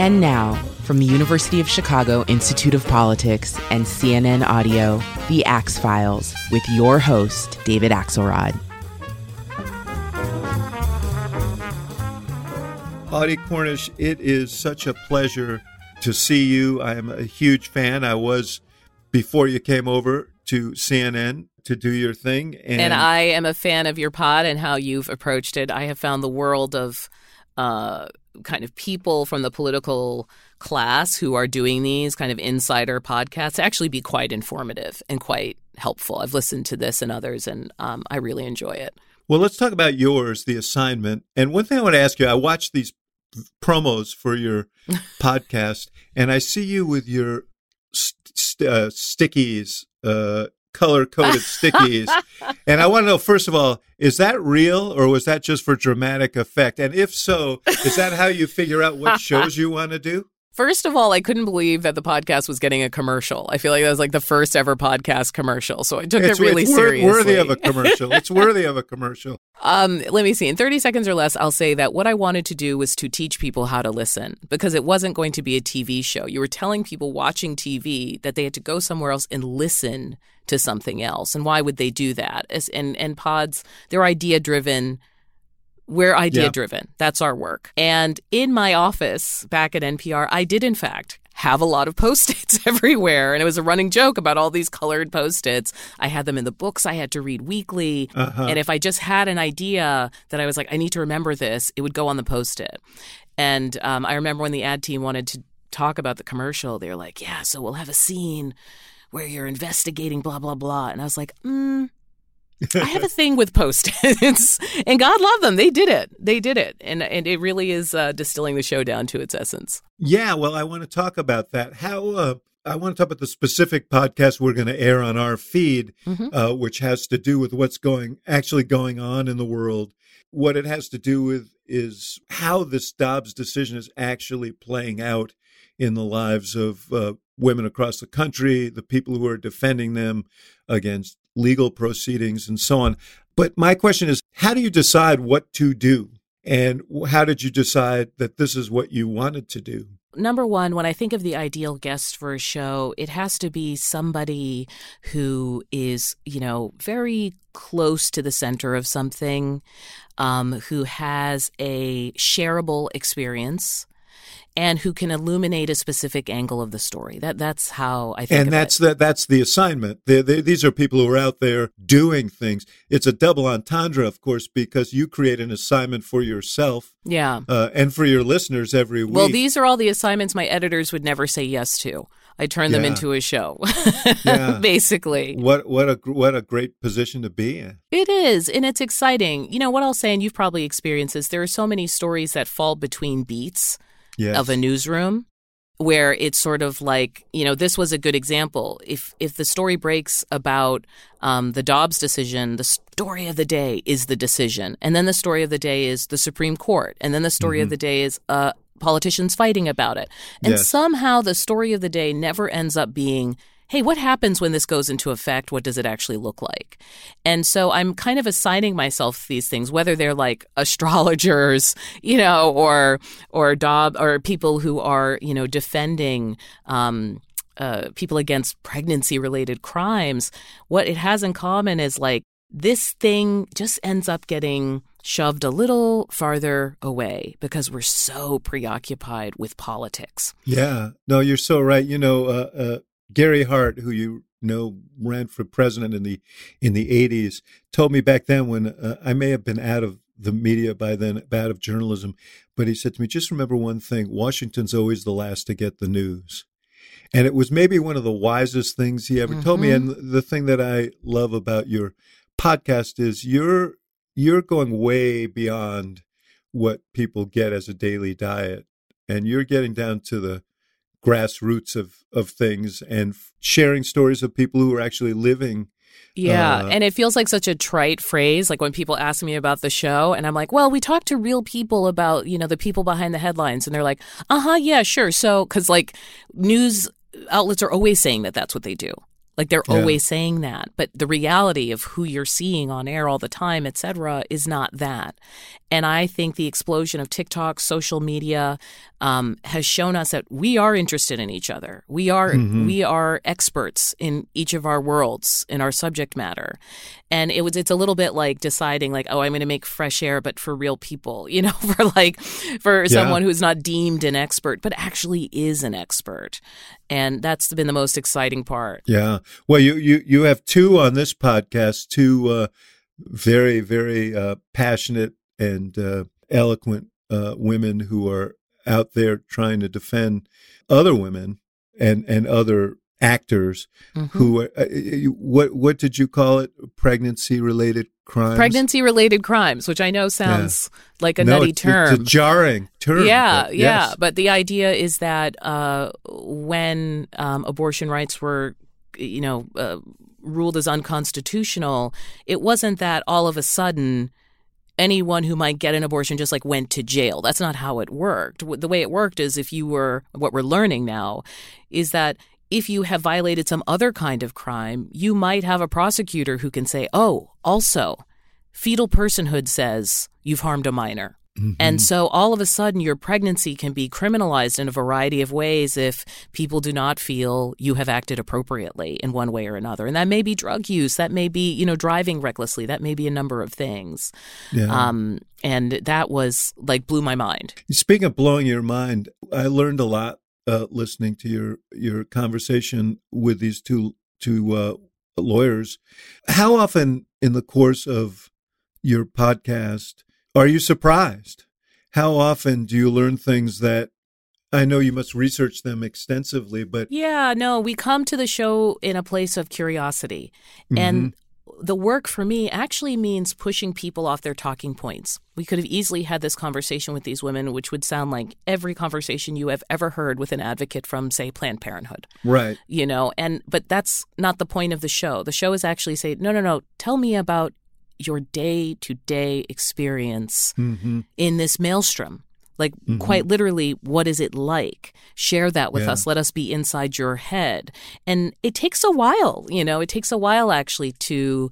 And now, from the University of Chicago Institute of Politics and CNN Audio, The Axe Files, with your host, David Axelrod. Audie Cornish, it is such a pleasure to see you. I am a huge fan. I was before you came over to CNN to do your thing. And, And I am a fan of your pod and how you've approached it. I have found the world of uh, kind of people from the political class who are doing these kind of insider podcasts actually be quite informative and quite helpful. I've listened to this and others, and um, I really enjoy it. well, let's talk about yours, the assignment. And one thing I want to ask you, I watched these promos for your podcast, and I see you with your st- st- uh, stickies, uh, color coded stickies. And I want to know, first of all, is that real or was that just for dramatic effect? And if so, is that how you figure out what shows you want to do? First of all, I couldn't believe that the podcast was getting a commercial. I feel like that was like the first ever podcast commercial, so I took It's, it really seriously. it's seriously. worthy of a commercial. It's worthy of a commercial. Um, let me see. In 30 seconds or less, I'll say that what I wanted to do was to teach people how to listen because it wasn't going to be a TV show. You were telling people watching TV that they had to go somewhere else and listen to something else. And why would they do that? As, and, and pods, they're idea driven. We're idea driven. That's our work. And in my office back at NPR, I did, in fact, have a lot of post its everywhere. And it was a running joke about all these colored post its. I had them in the books I had to read weekly. Uh-huh. And if I just had an idea that I was like, I need to remember this, it would go on the post it. And um, I remember when the ad team wanted to talk about the commercial, they were like, yeah, so we'll have a scene where you're investigating blah, blah, blah. And I was like, mm, I have a thing with post-its, and God love them. They did it. They did it, and and it really is uh, distilling the show down to its essence. Yeah, well, I want to talk about that. How uh, I want to talk about the specific podcast we're going to air on our feed, Mhm. uh, which has to do with what's going actually going on in the world. What it has to do with is how this Dobbs decision is actually playing out in the lives of uh, women across the country, the people who are defending them against legal proceedings, and so on. But my question is, how do you decide what to do? And how did you decide that this is what you wanted to do? Number one, when I think of the ideal guest for a show, it has to be somebody who is, you know, very close to the center of something, um, who has a shareable experience. And who can illuminate a specific angle of the story? That that's how I think. and of that's the, that's the assignment. they they these are people who are out there doing things. It's a double entendre, of course, because you create an assignment for yourself yeah. uh, and for your listeners every week. Well, these are all the assignments my editors would never say yes to. I turn them into a show, Yeah. basically. what what a what a great position to be in. It is, and it's exciting. You know what I'll say, and you've probably experienced this. There are so many stories that fall between beats Yes. of a newsroom where it's sort of like you know this was a good example. If if the story breaks about um, the dobbs decision the story of the day is the decision. And then the story of the day is the supreme court. And then the story of the day is uh, politicians fighting about it. And Yes. somehow the story of the day never ends up being hey what happens when this goes into effect? What does it actually look like? And so i'm kind of assigning myself these things whether they're like astrologers you know or or dob or people who are you know defending um uh, people against pregnancy related crimes. What it has in common is like this thing just ends up getting shoved a little farther away because we're so preoccupied with politics. Yeah, no, you're so right. You know, uh, uh, Gary Hart, who you know ran for president in the in the '80s, told me back then when uh, I may have been out of the media by then, out of journalism, but he said to me, "Just remember one thing: Washington's always the last to get the news." And it was maybe one of the wisest things he ever told me. And the thing that I love about your podcast is you're you're going way beyond what people get as a daily diet, and you're getting down to the grassroots of of things and sharing stories of people who are actually living yeah. Uh, and it feels like such a trite phrase. Like when people ask me about the show, and I'm like, well, we talked to real people about, you know, the people behind the headlines. And they're like, uh huh, yeah, sure. So, because like news outlets are always saying that that's what they do. Like they're Yeah. always saying that, but the reality of who you're seeing on air all the time, et cetera, is not that. And I think the explosion of TikTok, social media, um, has shown us that we are interested in each other. We are Mhm. we are experts in each of our worlds in our subject matter, and it was it's a little bit like deciding like oh I'm going to make fresh air but for real people, you know, for like for someone who's not deemed an expert but actually is an expert, and that's been the most exciting part. Yeah. Well, you you you have two on this podcast, two uh, very very uh, passionate and uh, eloquent uh, women who are out there trying to defend other women and and other actors Mhm. who are, uh, what what did you call it? Pregnancy related crimes. Pregnancy related crimes, which I know sounds like a no, nutty it's, term. It's a jarring term. Yeah, but yeah. But the idea is that uh, when um, abortion rights were, you know, uh, ruled as unconstitutional, it wasn't that all of a sudden anyone who might get an abortion just like went to jail. That's not how it worked. The way it worked is if you were, what we're learning now is that if you have violated some other kind of crime, you might have a prosecutor who can say, oh, also, fetal personhood says you've harmed a minor. Mm-hmm. And so all of a sudden, your pregnancy can be criminalized in a variety of ways if people do not feel you have acted appropriately in one way or another. And that may be drug use, that may be, you know, driving recklessly, that may be a number of things. Yeah. Um, and that was like blew my mind. Speaking of blowing your mind, I learned a lot uh, listening to your your conversation with these two two uh, lawyers. How often in the course of your podcast are you surprised? How often do you learn things that I know you must research them extensively, but Yeah, no, we come to the show in a place of curiosity. And mm-hmm. the work for me actually means pushing people off their talking points. We could have easily had this conversation with these women, which would sound like every conversation you have ever heard with an advocate from, say, Planned Parenthood. right, You know, and but that's not the point of the show. The show is actually say, no, no, no, tell me about your day to day experience hmm in this maelstrom. Like, quite literally, what is it like? Share that with Yeah. us. Let us be inside your head. And it takes a while, you know, it takes a while actually to.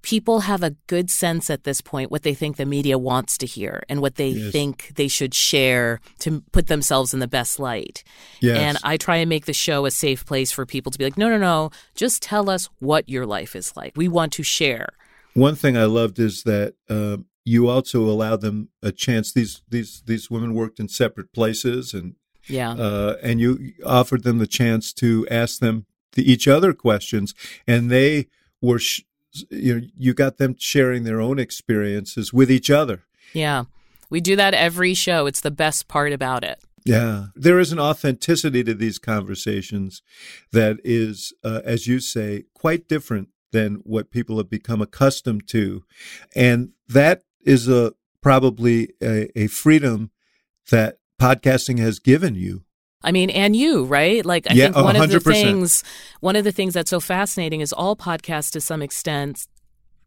People have a good sense at this point what they think the media wants to hear and what they Yes. think they should share to put themselves in the best light. yes, And I try and make the show a safe place for people to be like, no, no, no, just tell us what your life is like. We want to share. One thing I loved is that uh, you also allowed them a chance. These these these women worked in separate places, and Yeah. uh, and you offered them the chance to ask them the, each other questions, and they were, sh- you know, you got them sharing their own experiences with each other. yeah. We do that every show. It's the best part about it. Yeah, there is an authenticity to these conversations that is, uh, as you say, quite different than what people have become accustomed to, and that is a probably a, a freedom that podcasting has given you. I mean, and you, right? Like, I Yeah, think one of the things, one of the things that's so fascinating is all podcasts, to some extent,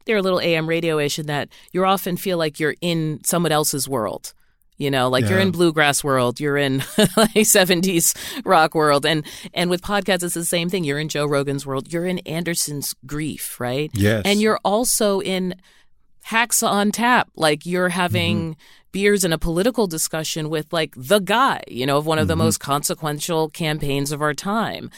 they're a little AM radio-ish in that you often feel like you're in someone else's world. You know, like you're in bluegrass world, you're in like 70s rock world, and and with podcasts, it's the same thing. You're in Joe Rogan's world, you're in Anderson's grief, right? Yes, And you're also in hacks on tap. Like you're having mm-hmm. beers in a political discussion with like the guy, you know, of one of the mm-hmm. most consequential campaigns of our time.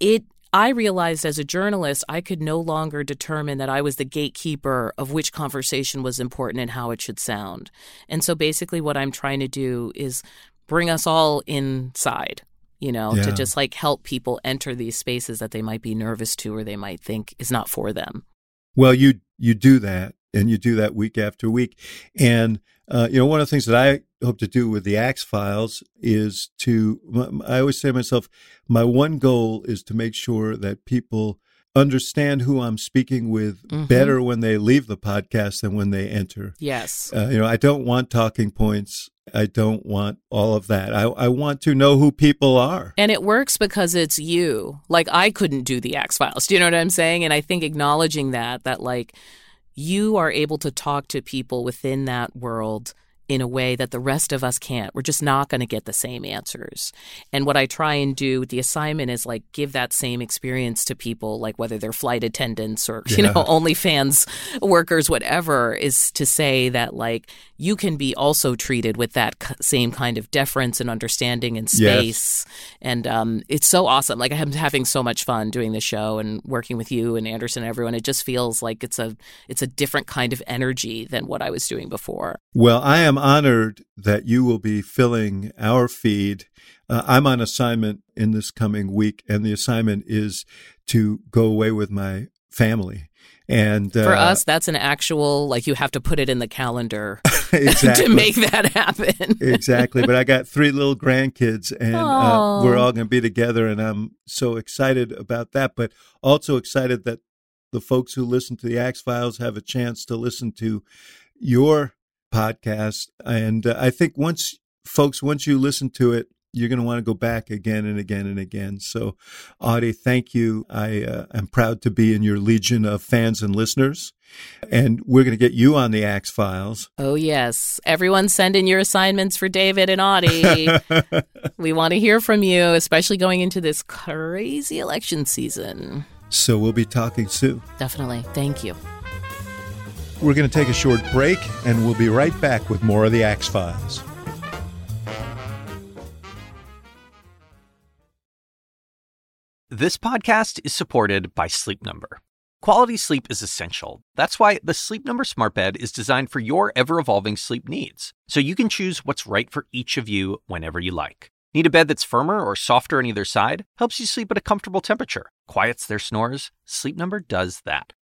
It I realized as a journalist, I could no longer determine that I was the gatekeeper of which conversation was important and how it should sound. And so basically, what I'm trying to do is bring us all inside, you know, Yeah. to just like help people enter these spaces that they might be nervous to or they might think is not for them. Well, you you do that, and you do that week after week, and uh, you know one of the things that I hope to do with the Axe Files is to. I always say to myself, my one goal is to make sure that people understand who I'm speaking with Mhm. better when they leave the podcast than when they enter. Yes. Uh, you know, I don't want talking points. I don't want all of that. I, I want to know who people are. And it works because it's you. Like I couldn't do the Axe Files. Do you know what I'm saying? And I think acknowledging that, that like you are able to talk to people within that world in a way that the rest of us can't. We're just not going to get the same answers. And what I try and do with the assignment is like give that same experience to people, like whether they're flight attendants or, you Yeah. know, OnlyFans workers, whatever, is to say that like you can be also treated with that same kind of deference and understanding and Yes. space. And um, it's so awesome. Like I'm having so much fun doing the show and working with you and Anderson and everyone. It just feels like it's a it's a different kind of energy than what I was doing before. Well, I am honored that you will be filling our feed. Uh, I'm on assignment in this coming week, and the assignment is to go away with my family. And uh, For us, that's an actual like you have to put it in the calendar to make that happen. exactly. But I got three little grandkids, and uh, we're all going to be together, and I'm so excited about that. But also excited that the folks who listen to the Axe Files have a chance to listen to your podcast. And uh, I think once, folks, once you listen to it, you're going to want to go back again and again and again. So, Audie, thank you. I uh, am proud to be in your legion of fans and listeners. And we're going to get you on the Axe Files. Oh yes, everyone send in your assignments for David and Audie. we want to hear from you, especially going into this crazy election season. so, we'll be talking soon. Definitely. Thank you. We're going to take a short break and we'll be right back with more of the Axe Files. This podcast is supported by Sleep Number. Quality sleep is essential. That's why the Sleep Number Smart Bed is designed for your ever evolving sleep needs, so you can choose what's right for each of you whenever you like. Need a bed that's firmer or softer on either side? Helps you sleep at a comfortable temperature, quiets their snores? Sleep Number does that.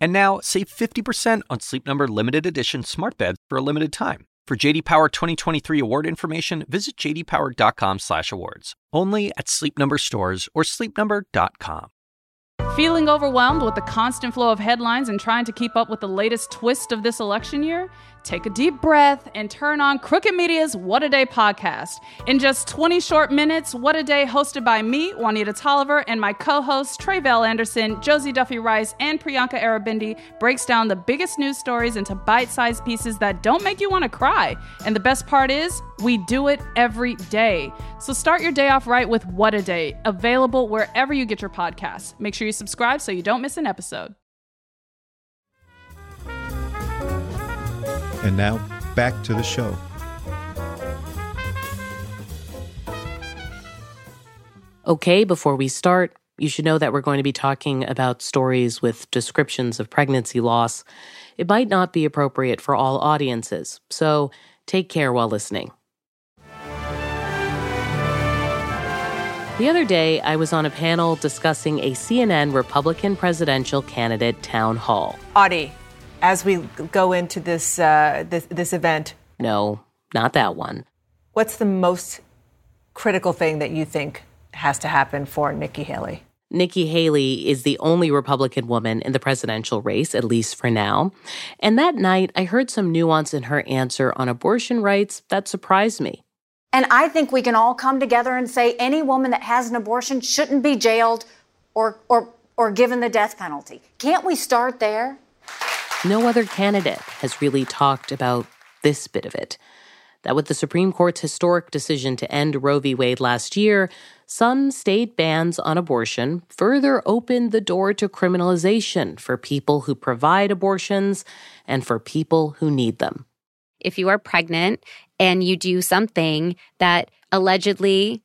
And now, save 50% on Sleep Number limited edition smart beds for a limited time. For JD Power 2023 award information, visit jdpower.com/awards. Only at Sleep Number stores or sleepnumber.com. Feeling overwhelmed with the constant flow of headlines and trying to keep up with the latest twist of this election year? Take a deep breath and turn on Crooked Media's What a Day podcast. In just 20 short minutes, What a Day, hosted by me, Juanita Tolliver, and my co hosts, Tre'vell Anderson, Josie Duffy Rice, and Priyanka Aribindi, breaks down the biggest news stories into bite sized pieces that don't make you want to cry. And the best part is, we do it every day. So start your day off right with What a Day, available wherever you get your podcasts. Make sure you subscribe so you don't miss an episode. And now, back to the show. Okay, before we start, you should know that we're going to be talking about stories with descriptions of pregnancy loss. It might not be appropriate for all audiences, so take care while listening. The other day, I was on a panel discussing a CNN Republican presidential candidate town hall. Audie, as we go into this, uh, this this event, No, not that one. what's the most critical thing that you think has to happen for Nikki Haley? Nikki Haley is the only Republican woman in the presidential race, at least for now. And that night, I heard some nuance in her answer on abortion rights that surprised me. And I think we can all come together and say any woman that has an abortion shouldn't be jailed or, or, or given the death penalty. Can't we start there? No other candidate has really talked about this bit of it. That with the Supreme Court's historic decision to end Roe v. Wade last year, some state bans on abortion further opened the door to criminalization for people who provide abortions and for people who need them. if you are pregnant and you do something that allegedly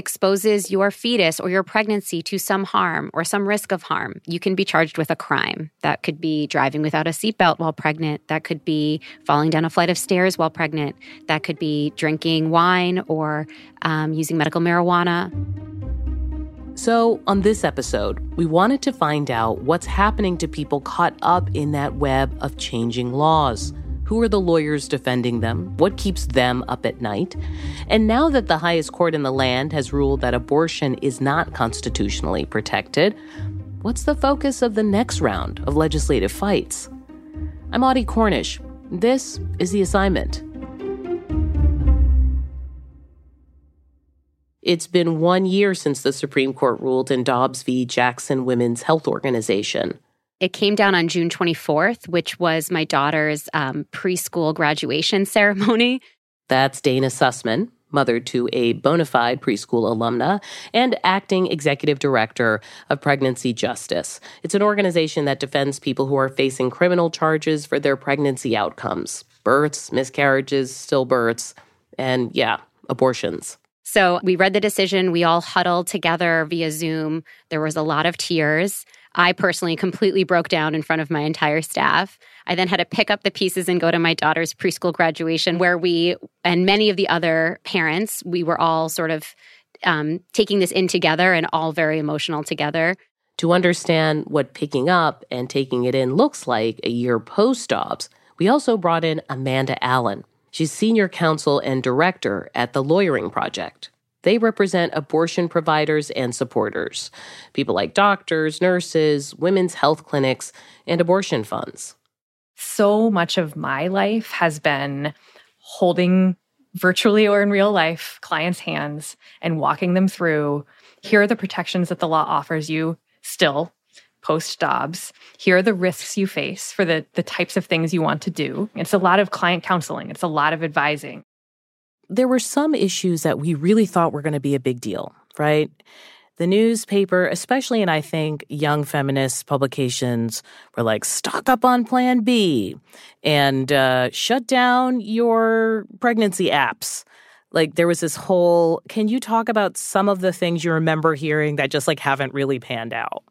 exposes your fetus or your pregnancy to some harm or some risk of harm, you can be charged with a crime. That could be driving without a seatbelt while pregnant. That could be falling down a flight of stairs while pregnant. That could be drinking wine or um, using medical marijuana. So, on this episode, we wanted to find out what's happening to people caught up in that web of changing laws. Who are the lawyers defending them? What keeps them up at night? And now that the highest court in the land has ruled that abortion is not constitutionally protected, what's the focus of the next round of legislative fights? I'm Audie Cornish. This is The Assignment. It's been one year since the Supreme Court ruled in Dobbs v. Jackson Women's Health Organization. It came down on June 24th, which was my daughter's um, preschool graduation ceremony. That's Dana Sussman, mother to a bona fide preschool alumna and acting executive director of Pregnancy Justice. It's an organization that defends people who are facing criminal charges for their pregnancy outcomes births, miscarriages, stillbirths, and yeah, abortions. So we read the decision. We all huddled together via Zoom. There was a lot of tears. I personally completely broke down in front of my entire staff. I then had to pick up the pieces and go to my daughter's preschool graduation, where we and many of the other parents, we were all sort of um, taking this in together and all very emotional together. To understand what picking up and taking it in looks like a year post Dobbs, we also brought in Amanda Allen. She's senior counsel and director at the Lawyering Project. They represent abortion providers and supporters, people like doctors, nurses, women's health clinics, and abortion funds. So much of my life has been holding virtually or in real life clients' hands and walking them through here are the protections that the law offers you still post Dobbs. Here are the risks you face for the, the types of things you want to do. It's a lot of client counseling, it's a lot of advising there were some issues that we really thought were going to be a big deal, right? The newspaper, especially and I think young feminist publications, were like, stock up on Plan B and uh, shut down your pregnancy apps. Like there was this whole. Can you talk about some of the things you remember hearing that just like haven't really panned out?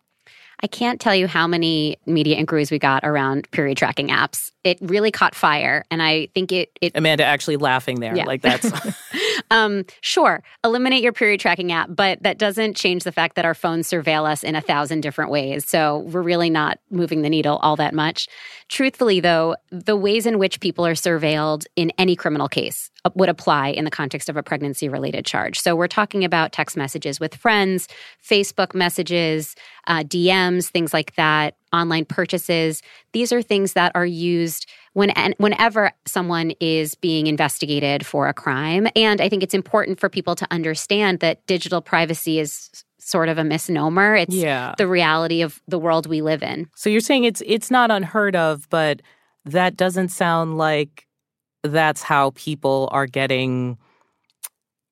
I can't tell you how many media inquiries we got around period tracking apps. It really caught fire, and I think it. it Amanda actually laughing there, yeah. like that's. um, sure, eliminate your period tracking app, but that doesn't change the fact that our phones surveil us in a thousand different ways. So we're really not moving the needle all that much. Truthfully, though, the ways in which people are surveilled in any criminal case would apply in the context of a pregnancy related charge. So we're talking about text messages with friends, Facebook messages, uh, DMs, things like that, online purchases. These are things that are used when whenever someone is being investigated for a crime. And I think it's important for people to understand that digital privacy is sort of a misnomer. It's yeah. the reality of the world we live in. So you're saying it's it's not unheard of, but that doesn't sound like that's how people are getting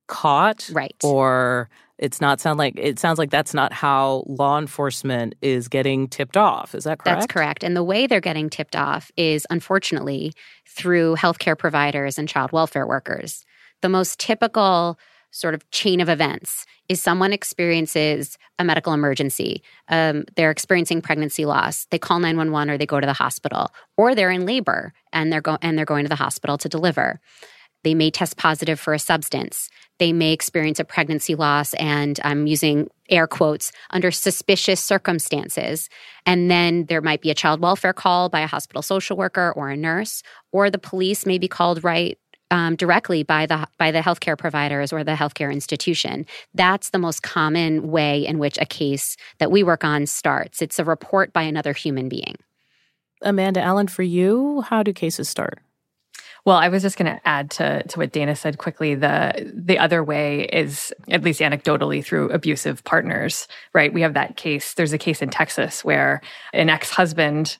caught right. or it's not sound like it sounds like that's not how law enforcement is getting tipped off. Is that correct? that's correct. And the way they're getting tipped off is unfortunately through healthcare providers and child welfare workers. The most typical sort of chain of events is someone experiences a medical emergency um, they're experiencing pregnancy loss they call 911 or they go to the hospital or they're in labor and they're, go- and they're going to the hospital to deliver. They may test positive for a substance. They may experience a pregnancy loss and i'm using air quotes under suspicious circumstances. And then there might be a child welfare call by a hospital social worker or a nurse or the police may be called right um, directly by the by the healthcare providers or the healthcare institution. That's the most common way in which a case that we work on starts. It's a report by another human being. Amanda Allen, for you, how do cases start? Well, I was just going to add to to what Dana said quickly. The the other way is at least anecdotally through abusive partners, right? We have that case. There's a case in Texas where an ex husband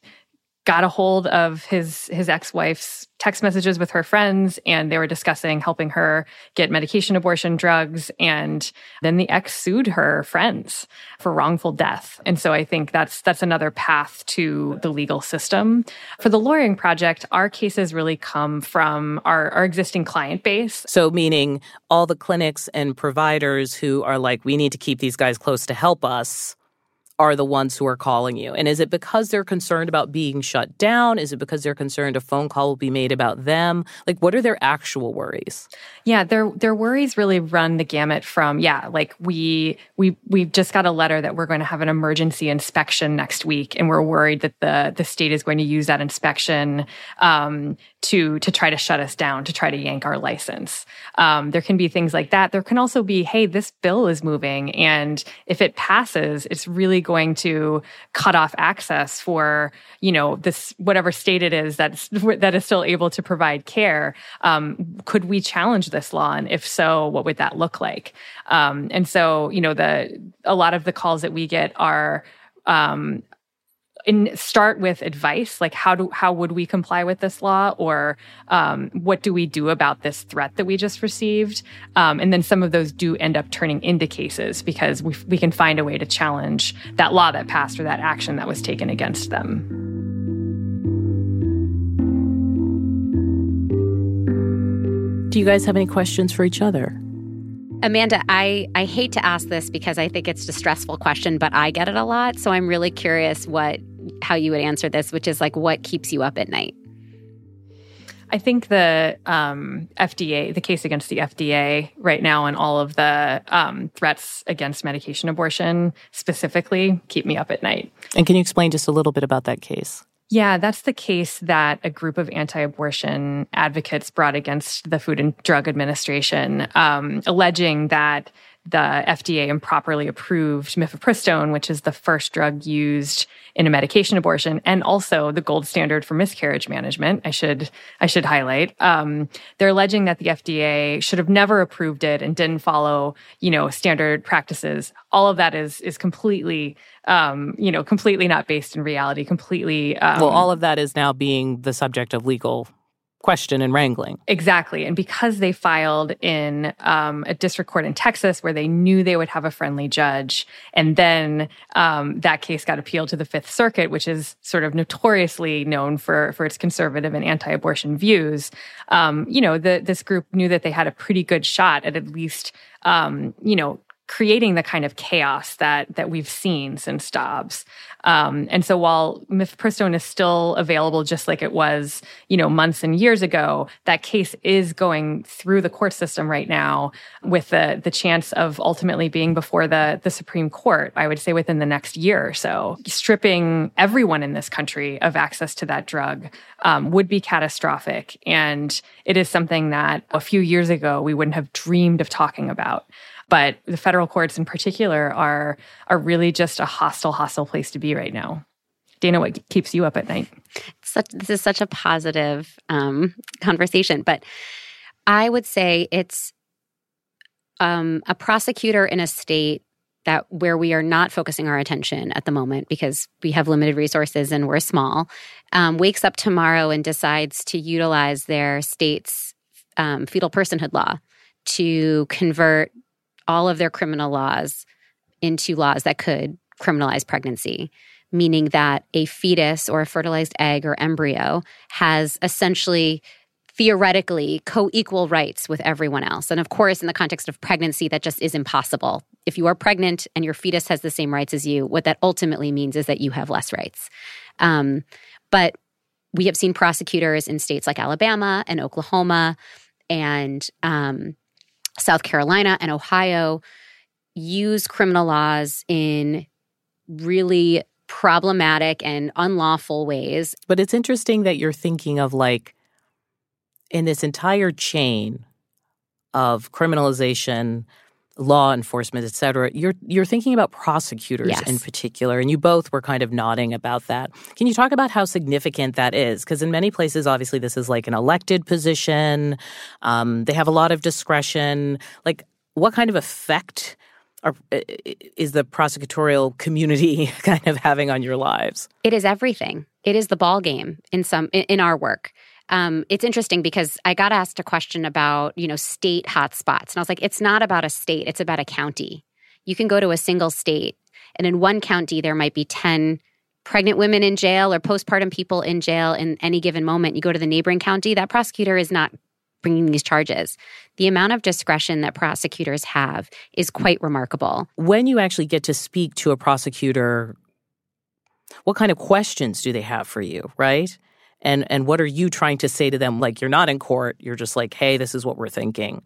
got a hold of his his ex-wife's text messages with her friends and they were discussing helping her get medication abortion drugs and then the ex sued her friends for wrongful death. And so i think that's that's another path to the legal system. For the lawyering project our cases really come from our, our existing client base. So meaning all the clinics and providers who are like we need to keep these guys close to help us are the ones who are calling you? And is it because they're concerned about being shut down? Is it because they're concerned a phone call will be made about them? Like what are their actual worries? Yeah, their their worries really run the gamut from yeah, like we we we've just got a letter that we're going to have an emergency inspection next week and we're worried that the the state is going to use that inspection um, to to try to shut us down, to try to yank our license. Um, there can be things like that. There can also be, hey, this bill is moving, and if it passes, it's really going to cut off access for you know this whatever state it is that's that is still able to provide care. Um, could we challenge this law, and if so, what would that look like? Um, and so you know the a lot of the calls that we get are um, in start with advice like how do how would we comply with this law? Or um, what do we do about this threat that we just received? Um, and then some of those do end up turning into cases because we, we can find a way to challenge that law that passed or that action that was taken against them. Do you guys have any questions for each other? Amanda, I, I hate to ask this because I think it's a stressful question, but I get it a lot. So I'm really curious what how you would answer this, which is like what keeps you up at night? I think the um, FDA, the case against the FDA right now, and all of the um, threats against medication abortion specifically keep me up at night. And can you explain just a little bit about that case? Yeah, that's the case that a group of anti abortion advocates brought against the Food and Drug Administration, um, alleging that the FDA improperly approved mifepristone, which is the first drug used in a medication abortion, and also the gold standard for miscarriage management. I should I should highlight. Um, they're alleging that the FDA should have never approved it and didn't follow, you know, standard practices. All of that is is completely, um, you know, completely not based in reality. Completely. Um, well, all of that is now being the subject of legal question and wrangling. Exactly. And because they filed in um, a district court in Texas where they knew they would have a friendly judge, and then um, that case got appealed to the Fifth Circuit, which is sort of notoriously known for, for its conservative and anti abortion views, um, you know, the, this group knew that they had a pretty good shot at at least, um, you know, creating the kind of chaos that that we've seen since Dobbs. Um, and so while mifepristone is still available just like it was, you know, months and years ago, that case is going through the court system right now with the the chance of ultimately being before the the Supreme Court, I would say within the next year or so. Stripping everyone in this country of access to that drug um, would be catastrophic. And it is something that a few years ago we wouldn't have dreamed of talking about. But the federal courts in particular are are really just a hostile, hostile place to be right now. Dana, what keeps you up at night? Such, this is such a positive um, conversation, but I would say it's um, a prosecutor in a state that where we are not focusing our attention at the moment because we have limited resources and we're small, um, wakes up tomorrow and decides to utilize their state's um, fetal personhood law to convert all of their criminal laws into laws that could criminalize pregnancy, meaning that a fetus or a fertilized egg or embryo has essentially theoretically co equal rights with everyone else. And of course, in the context of pregnancy, that just is impossible. If you are pregnant and your fetus has the same rights as you, what that ultimately means is that you have less rights. Um, but we have seen prosecutors in states like Alabama and Oklahoma and um, South Carolina and Ohio use criminal laws in really problematic and unlawful ways. But it's interesting that you're thinking of like in this entire chain of criminalization, law enforcement, et cetera, you're you're thinking about prosecutors yes. in particular, and you both were kind of nodding about that. Can you talk about how significant that is? Because in many places, obviously, this is like an elected position. Um, they have a lot of discretion. Like, what kind of effect? Are, is the prosecutorial community kind of having on your lives? It is everything it is the ball game in some in, in our work. Um, it's interesting because I got asked a question about you know state hotspots, and I was like, it's not about a state; it's about a county. You can go to a single state, and in one county there might be ten pregnant women in jail or postpartum people in jail in any given moment. You go to the neighboring county, that prosecutor is not bringing these charges. The amount of discretion that prosecutors have is quite remarkable. When you actually get to speak to a prosecutor, what kind of questions do they have for you, right? And and what are you trying to say to them like you're not in court, you're just like, "Hey, this is what we're thinking."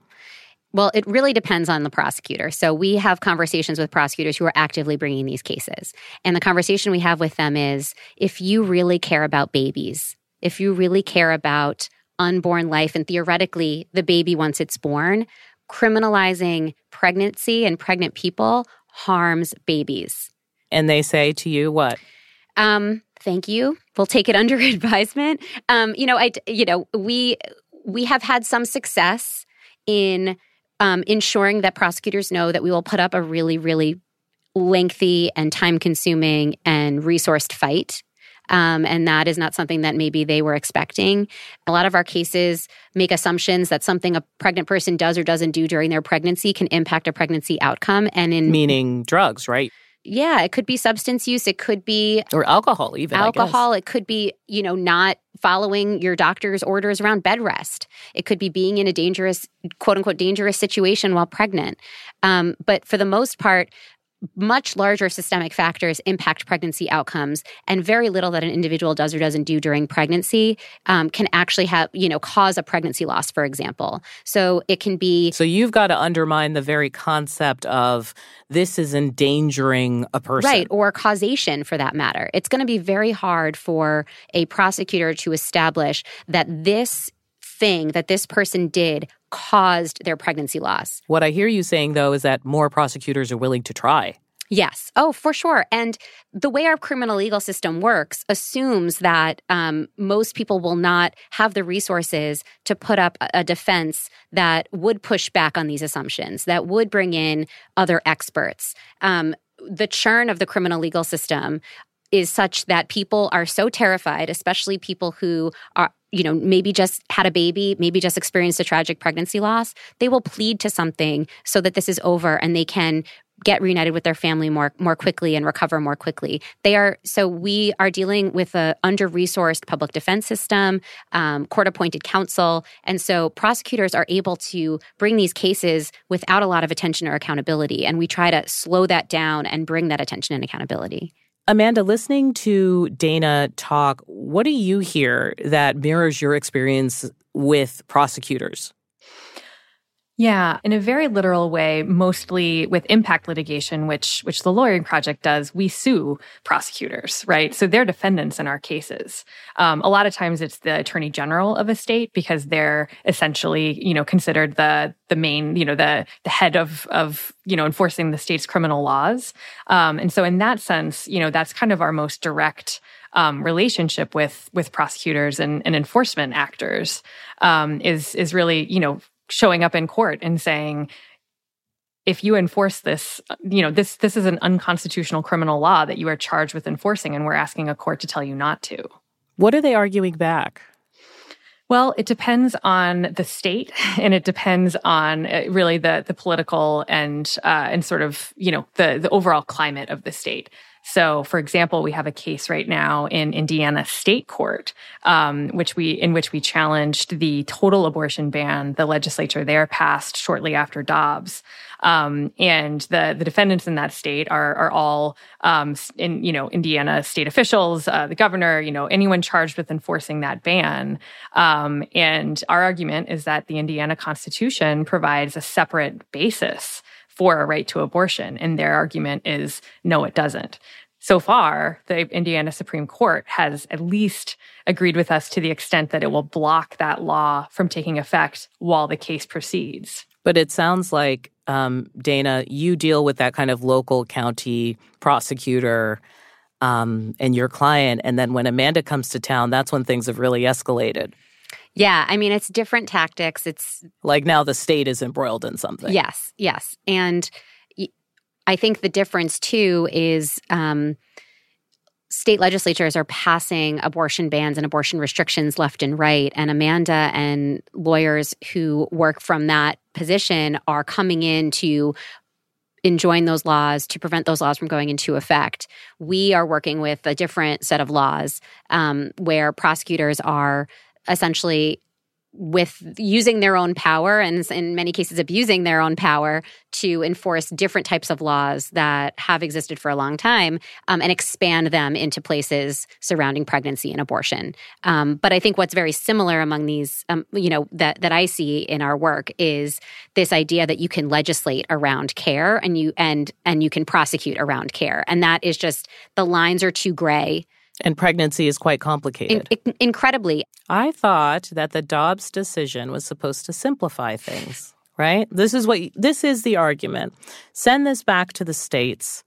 Well, it really depends on the prosecutor. So we have conversations with prosecutors who are actively bringing these cases. And the conversation we have with them is if you really care about babies, if you really care about unborn life and theoretically the baby once it's born, criminalizing pregnancy and pregnant people harms babies. And they say to you what? Um, thank you. We'll take it under advisement. Um, you know, I you know, we we have had some success in um, ensuring that prosecutors know that we will put up a really, really lengthy and time consuming and resourced fight. Um, and that is not something that maybe they were expecting. A lot of our cases make assumptions that something a pregnant person does or doesn't do during their pregnancy can impact a pregnancy outcome. And in meaning drugs, right? Yeah, it could be substance use. It could be or alcohol, even alcohol. It could be you know not following your doctor's orders around bed rest. It could be being in a dangerous, quote unquote, dangerous situation while pregnant. Um, but for the most part, much larger systemic factors impact pregnancy outcomes and very little that an individual does or doesn't do during pregnancy um, can actually have you know cause a pregnancy loss for example. So it can be so you've got to undermine the very concept of this is endangering a person. Right or causation for that matter. It's going to be very hard for a prosecutor to establish that this thing that this person did caused their pregnancy loss. What I hear you saying, though, is that more prosecutors are willing to try. Yes. Oh, for sure. And the way our criminal legal system works assumes that um, most people will not have the resources to put up a defense that would push back on these assumptions, that would bring in other experts. Um, the churn of the criminal legal system is such that people are so terrified, especially people who are you know, maybe just had a baby, maybe just experienced a tragic pregnancy loss, they will plead to something so that this is over and they can get reunited with their family more more quickly and recover more quickly. They are so we are dealing with a under resourced public defense system, um, court appointed counsel, and so prosecutors are able to bring these cases without a lot of attention or accountability, and we try to slow that down and bring that attention and accountability. Amanda, listening to Dana talk, what do you hear that mirrors your experience with prosecutors? Yeah, in a very literal way, mostly with impact litigation, which which the Lawyering Project does, we sue prosecutors, right? So they're defendants in our cases. Um, a lot of times, it's the attorney general of a state because they're essentially, you know, considered the the main, you know, the the head of of you know enforcing the state's criminal laws. Um, and so, in that sense, you know, that's kind of our most direct um, relationship with with prosecutors and, and enforcement actors um, is is really you know showing up in court and saying, if you enforce this, you know, this this is an unconstitutional criminal law that you are charged with enforcing, and we're asking a court to tell you not to. What are they arguing back? Well, it depends on the state, and it depends on uh, really the the political and uh, and sort of you know the the overall climate of the state. So, for example, we have a case right now in Indiana State Court, um, which we in which we challenged the total abortion ban the legislature there passed shortly after Dobbs. Um, and the the defendants in that state are are all um, in you know Indiana state officials, uh, the governor, you know anyone charged with enforcing that ban. Um, and our argument is that the Indiana Constitution provides a separate basis for a right to abortion. And their argument is no, it doesn't. So far, the Indiana Supreme Court has at least agreed with us to the extent that it will block that law from taking effect while the case proceeds. But it sounds like, um, Dana, you deal with that kind of local county prosecutor um, and your client. And then when Amanda comes to town, that's when things have really escalated. Yeah, I mean, it's different tactics. It's like now the state is embroiled in something. Yes, yes. And I think the difference too is um, state legislatures are passing abortion bans and abortion restrictions left and right. And Amanda and lawyers who work from that position are coming in to enjoin those laws to prevent those laws from going into effect. We are working with a different set of laws um, where prosecutors are essentially with using their own power and in many cases abusing their own power to enforce different types of laws that have existed for a long time um, and expand them into places surrounding pregnancy and abortion. Um, but I think what's very similar among these, um, you know, that that I see in our work is this idea that you can legislate around care and you and and you can prosecute around care, and that is just the lines are too gray and pregnancy is quite complicated. In- incredibly. I thought that the Dobbs decision was supposed to simplify things, right? This is what this is the argument. Send this back to the states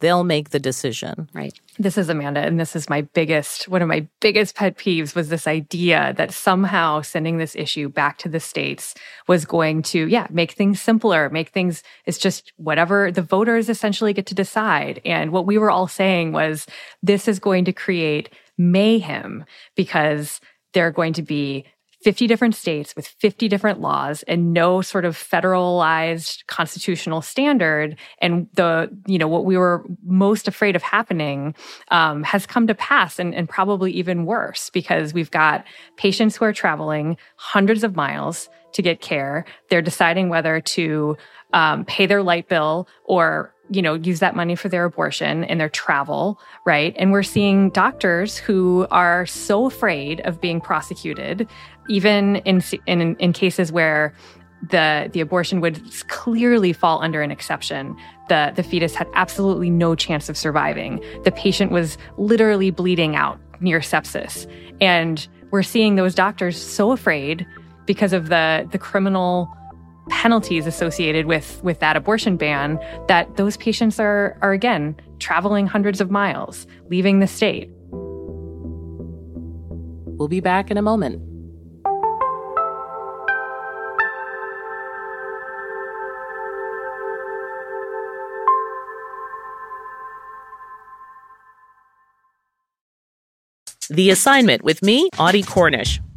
they'll make the decision. Right. This is Amanda, and this is my biggest, one of my biggest pet peeves was this idea that somehow sending this issue back to the states was going to, yeah, make things simpler, make things, it's just whatever the voters essentially get to decide. And what we were all saying was this is going to create mayhem because they're going to be 50 different states with 50 different laws and no sort of federalized constitutional standard. And the you know what we were most afraid of happening um, has come to pass and, and probably even worse because we've got patients who are traveling hundreds of miles to get care. They're deciding whether to um, pay their light bill or you know, use that money for their abortion and their travel, right? And we're seeing doctors who are so afraid of being prosecuted, even in in, in cases where the the abortion would clearly fall under an exception. The the fetus had absolutely no chance of surviving. The patient was literally bleeding out near sepsis. And we're seeing those doctors so afraid because of the the criminal penalties associated with with that abortion ban that those patients are are again traveling hundreds of miles leaving the state we'll be back in a moment The assignment with me, Audie Cornish.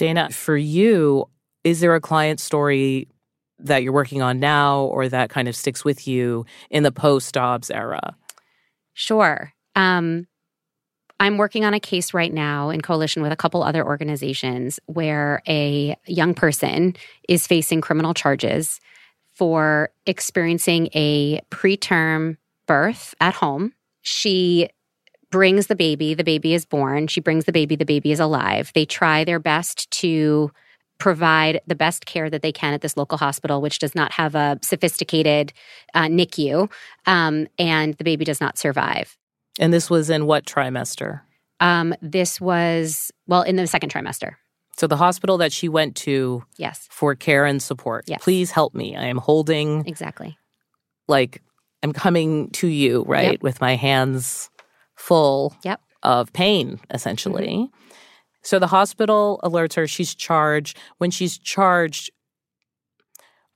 Dana, for you, is there a client story that you're working on now or that kind of sticks with you in the post Dobbs era? Sure. Um, I'm working on a case right now in coalition with a couple other organizations where a young person is facing criminal charges for experiencing a preterm birth at home. She brings the baby, the baby is born. She brings the baby, the baby is alive. They try their best to provide the best care that they can at this local hospital, which does not have a sophisticated uh, NICU, um, and the baby does not survive. And this was in what trimester? Um, this was, well, in the second trimester. So the hospital that she went to yes. for care and support. Yes. Please help me. I am holding Exactly. Like I'm coming to you, right? Yep. With my hands full yep. of pain, essentially. Mm-hmm. So the hospital alerts her she's charged. When she's charged,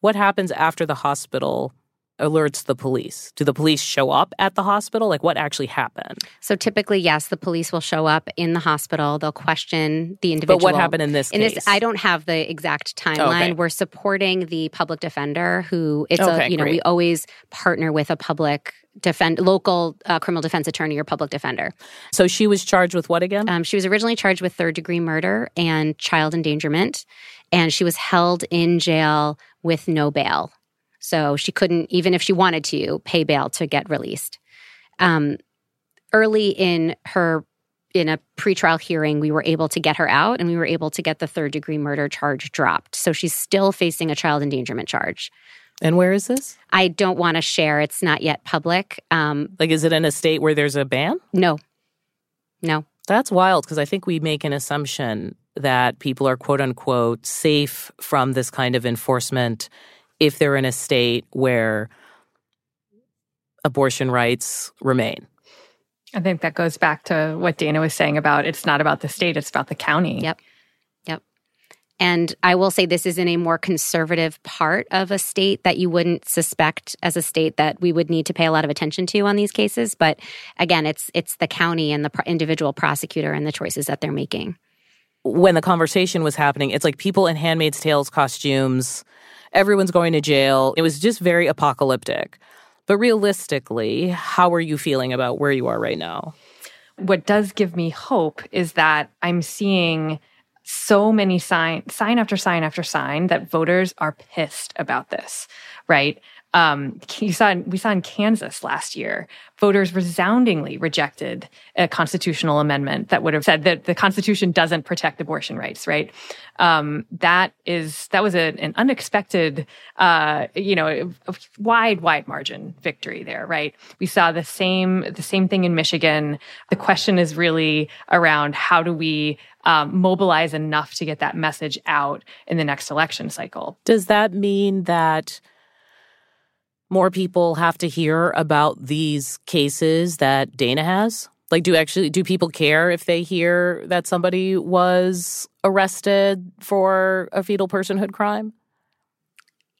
what happens after the hospital alerts the police? Do the police show up at the hospital? Like what actually happened? So typically, yes, the police will show up in the hospital. They'll question the individual. But what happened in this in case? This, I don't have the exact timeline. Okay. We're supporting the public defender who it's Okay, a you know, great. we always partner with a public defend local uh, criminal defense attorney or public defender. So she was charged with what again? Um, she was originally charged with third degree murder and child endangerment, and she was held in jail with no bail. So she couldn't, even if she wanted to, pay bail to get released. Um, early in her in a pretrial hearing, we were able to get her out, and we were able to get the third degree murder charge dropped. So she's still facing a child endangerment charge. And where is this? I don't want to share. It's not yet public. Um, Like, is it in a state where there's a ban? no, No. That's wild because I think we make an assumption that people are quote unquote safe from this kind of enforcement if they're in a state where abortion rights remain. I think that goes back to what Dana was saying about it's not about the state, it's about the county. Yep. Yep. And I will say this is in a more conservative part of a state that you wouldn't suspect as a state that we would need to pay a lot of attention to on these cases. But again, it's it's the county and the individual prosecutor and the choices that they're making. When the conversation was happening, it's like people in Handmaid's Tales costumes, everyone's going to jail. It was just very apocalyptic. But realistically, how are you feeling about where you are right now? What does give me hope is that I'm seeing so many sign sign after sign after sign that voters are pissed about this, right? Um, you saw we saw in Kansas last year, voters resoundingly rejected a constitutional amendment that would have said that the Constitution doesn't protect abortion rights. Right? Um, that is that was a, an unexpected, uh, you know, wide wide margin victory there. Right? We saw the same the same thing in Michigan. The question is really around how do we um, mobilize enough to get that message out in the next election cycle. Does that mean that? More people have to hear about these cases that Dana has? Like, do actually do people care if they hear that somebody was arrested for a fetal personhood crime?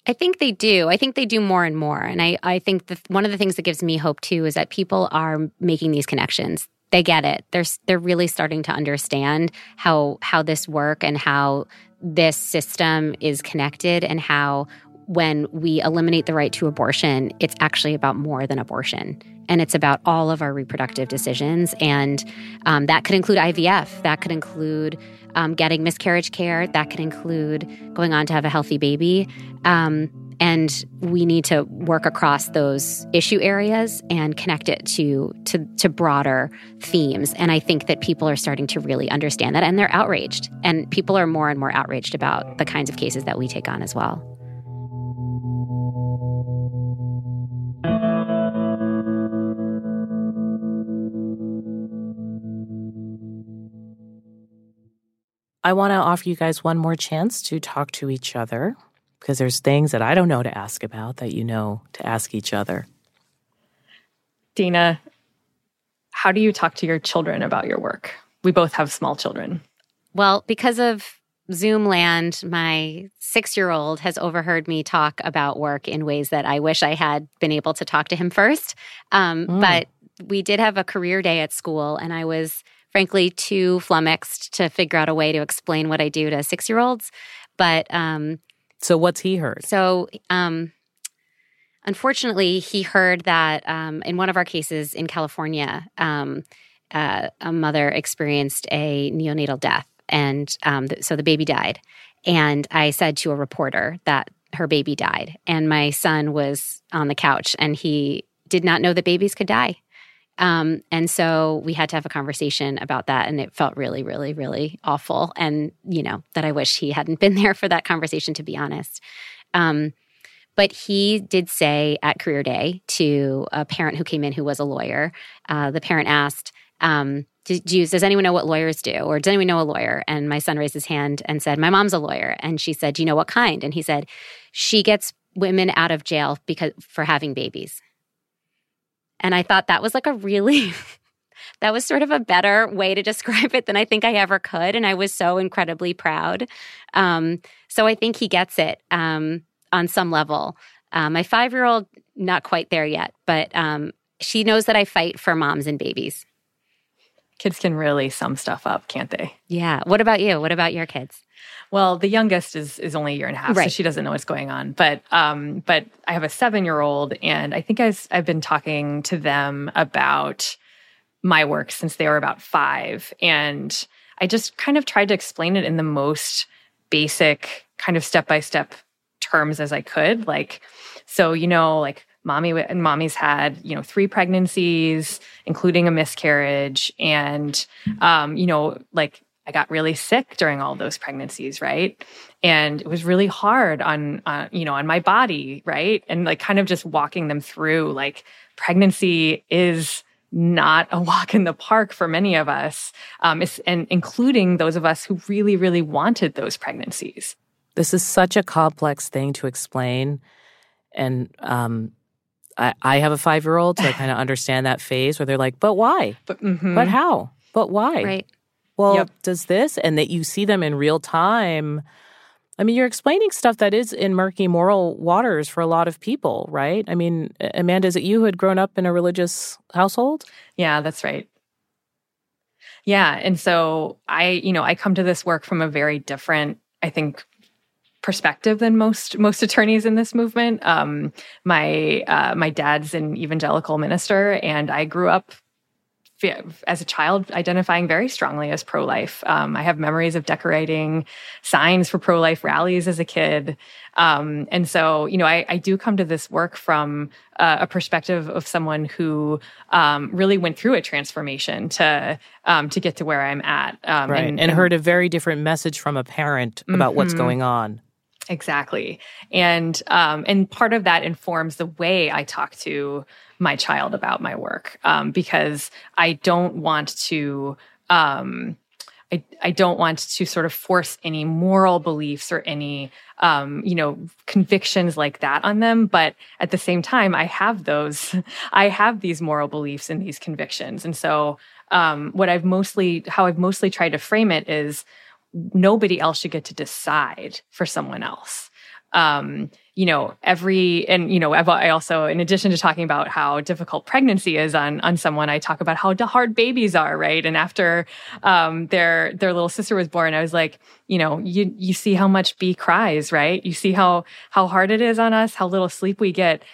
I think they do. I think they do more and more. And I, I think that one of the things that gives me hope too is that people are making these connections. They get it. They're they're really starting to understand how how this work and how this system is connected and how when we eliminate the right to abortion, it's actually about more than abortion. And it's about all of our reproductive decisions. And um, that could include IVF, that could include um, getting miscarriage care, that could include going on to have a healthy baby. Um, and we need to work across those issue areas and connect it to, to, to broader themes. And I think that people are starting to really understand that, and they're outraged. And people are more and more outraged about the kinds of cases that we take on as well. I want to offer you guys one more chance to talk to each other because there's things that I don't know to ask about that you know to ask each other. Dana, how do you talk to your children about your work? We both have small children. Well, because of Zoom land, my six year old has overheard me talk about work in ways that I wish I had been able to talk to him first. Um, mm. But we did have a career day at school, and I was frankly too flummoxed to figure out a way to explain what I do to six year olds. But um, so, what's he heard? So, um, unfortunately, he heard that um, in one of our cases in California, um, uh, a mother experienced a neonatal death, and um, th- so the baby died. And I said to a reporter that her baby died, and my son was on the couch, and he did not know that babies could die. Um, and so we had to have a conversation about that. And it felt really, really, really awful. And, you know, that I wish he hadn't been there for that conversation, to be honest. Um, but he did say at Career Day to a parent who came in who was a lawyer, uh, the parent asked, um, does anyone know what lawyers do? Or does anyone know a lawyer? And my son raised his hand and said, My mom's a lawyer. And she said, Do you know what kind? And he said, She gets women out of jail because for having babies. And I thought that was like a really, that was sort of a better way to describe it than I think I ever could. And I was so incredibly proud. Um, so I think he gets it um, on some level. Uh, my five year old, not quite there yet, but um, she knows that I fight for moms and babies. Kids can really sum stuff up, can't they? Yeah. What about you? What about your kids? Well, the youngest is is only a year and a half, right. so she doesn't know what's going on. But um, but I have a seven year old, and I think I've, I've been talking to them about my work since they were about five, and I just kind of tried to explain it in the most basic, kind of step by step terms as I could. Like, so you know, like mommy and mommy's had you know three pregnancies including a miscarriage and um, you know like I got really sick during all those pregnancies, right? And it was really hard on, uh, you know, on my body, right? And like kind of just walking them through like pregnancy is not a walk in the park for many of us, um, and including those of us who really, really wanted those pregnancies. This is such a complex thing to explain. And um, I, I, have a five year old, so I kind of understand that phase where they're like, but why? But, mm-hmm. but how? But why? Right. Well, yep. does this? And that you see them in real time. I mean, you're explaining stuff that is in murky moral waters for a lot of people, right? I mean, Amanda, is it you who had grown up in a religious household? Yeah, that's right. Yeah. And so I, you know, I come to this work from a very different, I think, perspective than most most attorneys in this movement. Um, my uh, my dad's an evangelical minister, and I grew up as a child identifying very strongly as pro life. Um, I have memories of decorating signs for pro life rallies as a kid. Um, and so, you know, I, I, do come to this work from uh, a perspective of someone who um, really went through a transformation to um, to get to where I'm at. Um, right. And, and, heard a very different message from a parent about mm-hmm. what's going on. Exactly. And um, and part of that informs the way I talk to my child about my work um, because I don't want to. Um, I, I don't want to sort of force any moral beliefs or any um, you know convictions like that on them but at the same time i have those i have these moral beliefs and these convictions and so um, what i've mostly how i've mostly tried to frame it is nobody else should get to decide for someone else um, you know, every and you know, I've, also, in addition to talking about how difficult pregnancy is on on someone, I talk about how hard babies are, right? And after um, their their little sister was born, I was like, you know, you you see how much B cries, right? You see how how hard it is on us, how little sleep we get.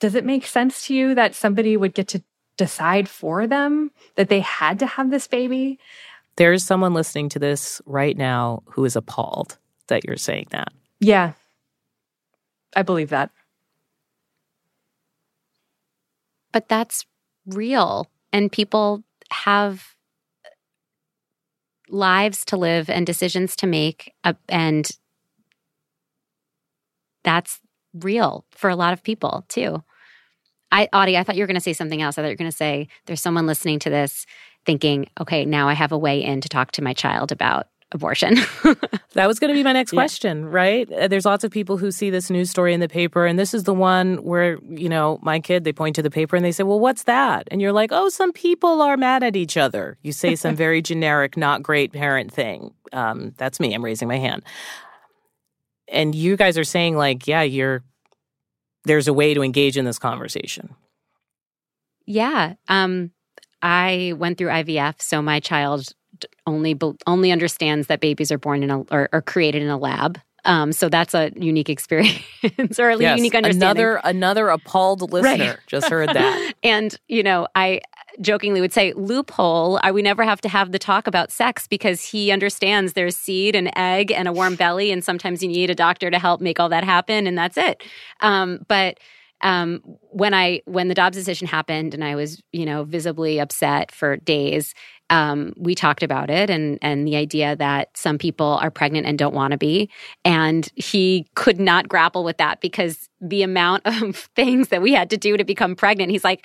Does it make sense to you that somebody would get to decide for them that they had to have this baby? There is someone listening to this right now who is appalled that you're saying that. Yeah, I believe that. But that's real. And people have lives to live and decisions to make. Uh, and that's real for a lot of people too. I, Audie, I thought you were going to say something else. I thought you were going to say there's someone listening to this thinking, okay, now I have a way in to talk to my child about abortion. that was going to be my next yeah. question, right? Uh, there's lots of people who see this news story in the paper, and this is the one where, you know, my kid, they point to the paper and they say, well, what's that? And you're like, oh, some people are mad at each other. You say some very generic, not great parent thing. Um, that's me. I'm raising my hand. And you guys are saying, like, yeah, you're, there's a way to engage in this conversation. Yeah. Um, I went through IVF, so my child only only understands that babies are born in a or, or created in a lab. Um, so that's a unique experience, or at least yes, unique understanding. Another another appalled listener right. just heard that. and you know, I jokingly would say loophole. I, we never have to have the talk about sex because he understands there's seed and egg and a warm belly, and sometimes you need a doctor to help make all that happen, and that's it. Um, but um, when I when the Dobbs decision happened, and I was you know visibly upset for days um, we talked about it and and the idea that some people are pregnant and don't want to be. And he could not grapple with that because the amount of things that we had to do to become pregnant he's like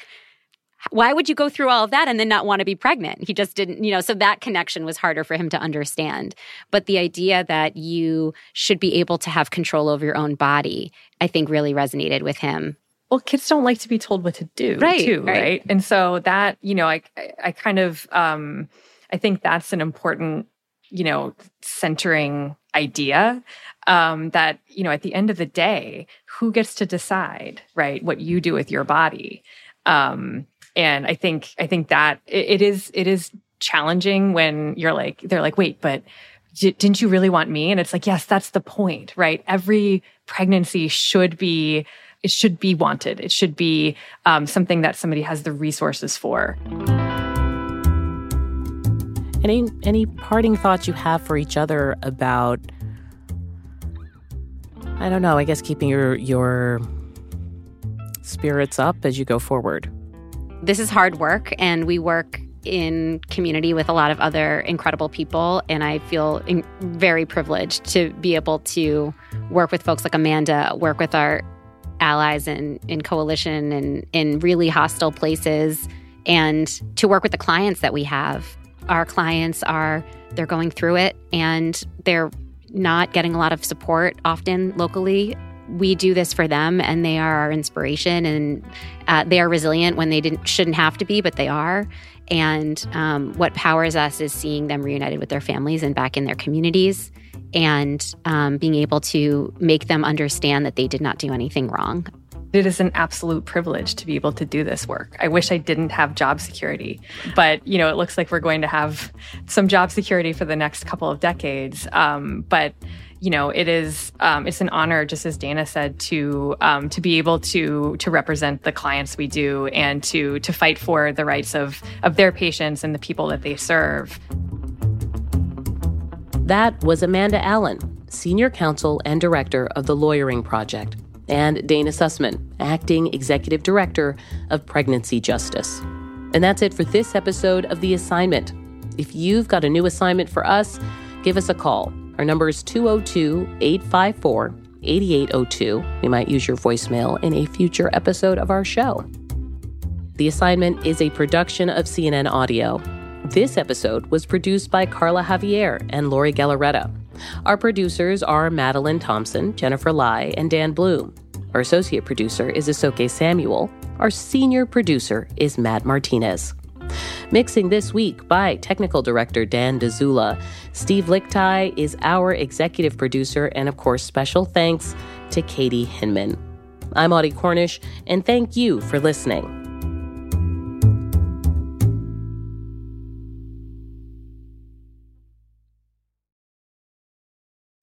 why would you go through all of that and then not want to be pregnant? He just didn't you know so that connection was harder for him to understand. But the idea that you should be able to have control over your own body i think really resonated with him well kids don't like to be told what to do right, too right. right? And so that you know i i kind of um i think that's an important you know centering idea um that you know at the end of the day who gets to decide right what you do with your body? Um and i think i think that it, it is it is challenging when you're like they're like wait but didn't you really want me? And it's like yes that's the point right? Every pregnancy should be it should be wanted. It should be um, something that somebody has the resources for. Any any parting thoughts you have for each other about? I don't know. I guess keeping your your spirits up as you go forward. This is hard work, and we work in community with a lot of other incredible people. And I feel in, very privileged to be able to work with folks like Amanda, work with our allies in, in coalition and in really hostile places and to work with the clients that we have. Our clients are they're going through it and they're not getting a lot of support often locally. We do this for them, and they are our inspiration, and uh, they are resilient when they didn't shouldn't have to be, but they are. And um, what powers us is seeing them reunited with their families and back in their communities, and um, being able to make them understand that they did not do anything wrong. It is an absolute privilege to be able to do this work. I wish I didn't have job security, but you know, it looks like we're going to have some job security for the next couple of decades. Um, but you know, it is um, it's an honor, just as Dana said, to um, to be able to to represent the clients we do and to to fight for the rights of of their patients and the people that they serve. That was Amanda Allen, Senior Counsel and Director of the Lawyering Project and Dana Sussman, Acting Executive Director of Pregnancy Justice. And that's it for this episode of The Assignment. If you've got a new assignment for us, give us a call. Our number is 202 854 8802. We might use your voicemail in a future episode of our show. The Assignment is a production of CNN Audio. This episode was produced by Carla Javier and Lori Galarreta. Our producers are Madeline Thompson, Jennifer Lai, and Dan Bloom. Our associate producer is Isoke Samuel. Our senior producer is Matt Martinez. Mixing this week by technical director Dan Dzula. Steve Lickteig is our executive producer, and of course, special thanks to Katie Hinman. I'm Audie Cornish, and thank you for listening.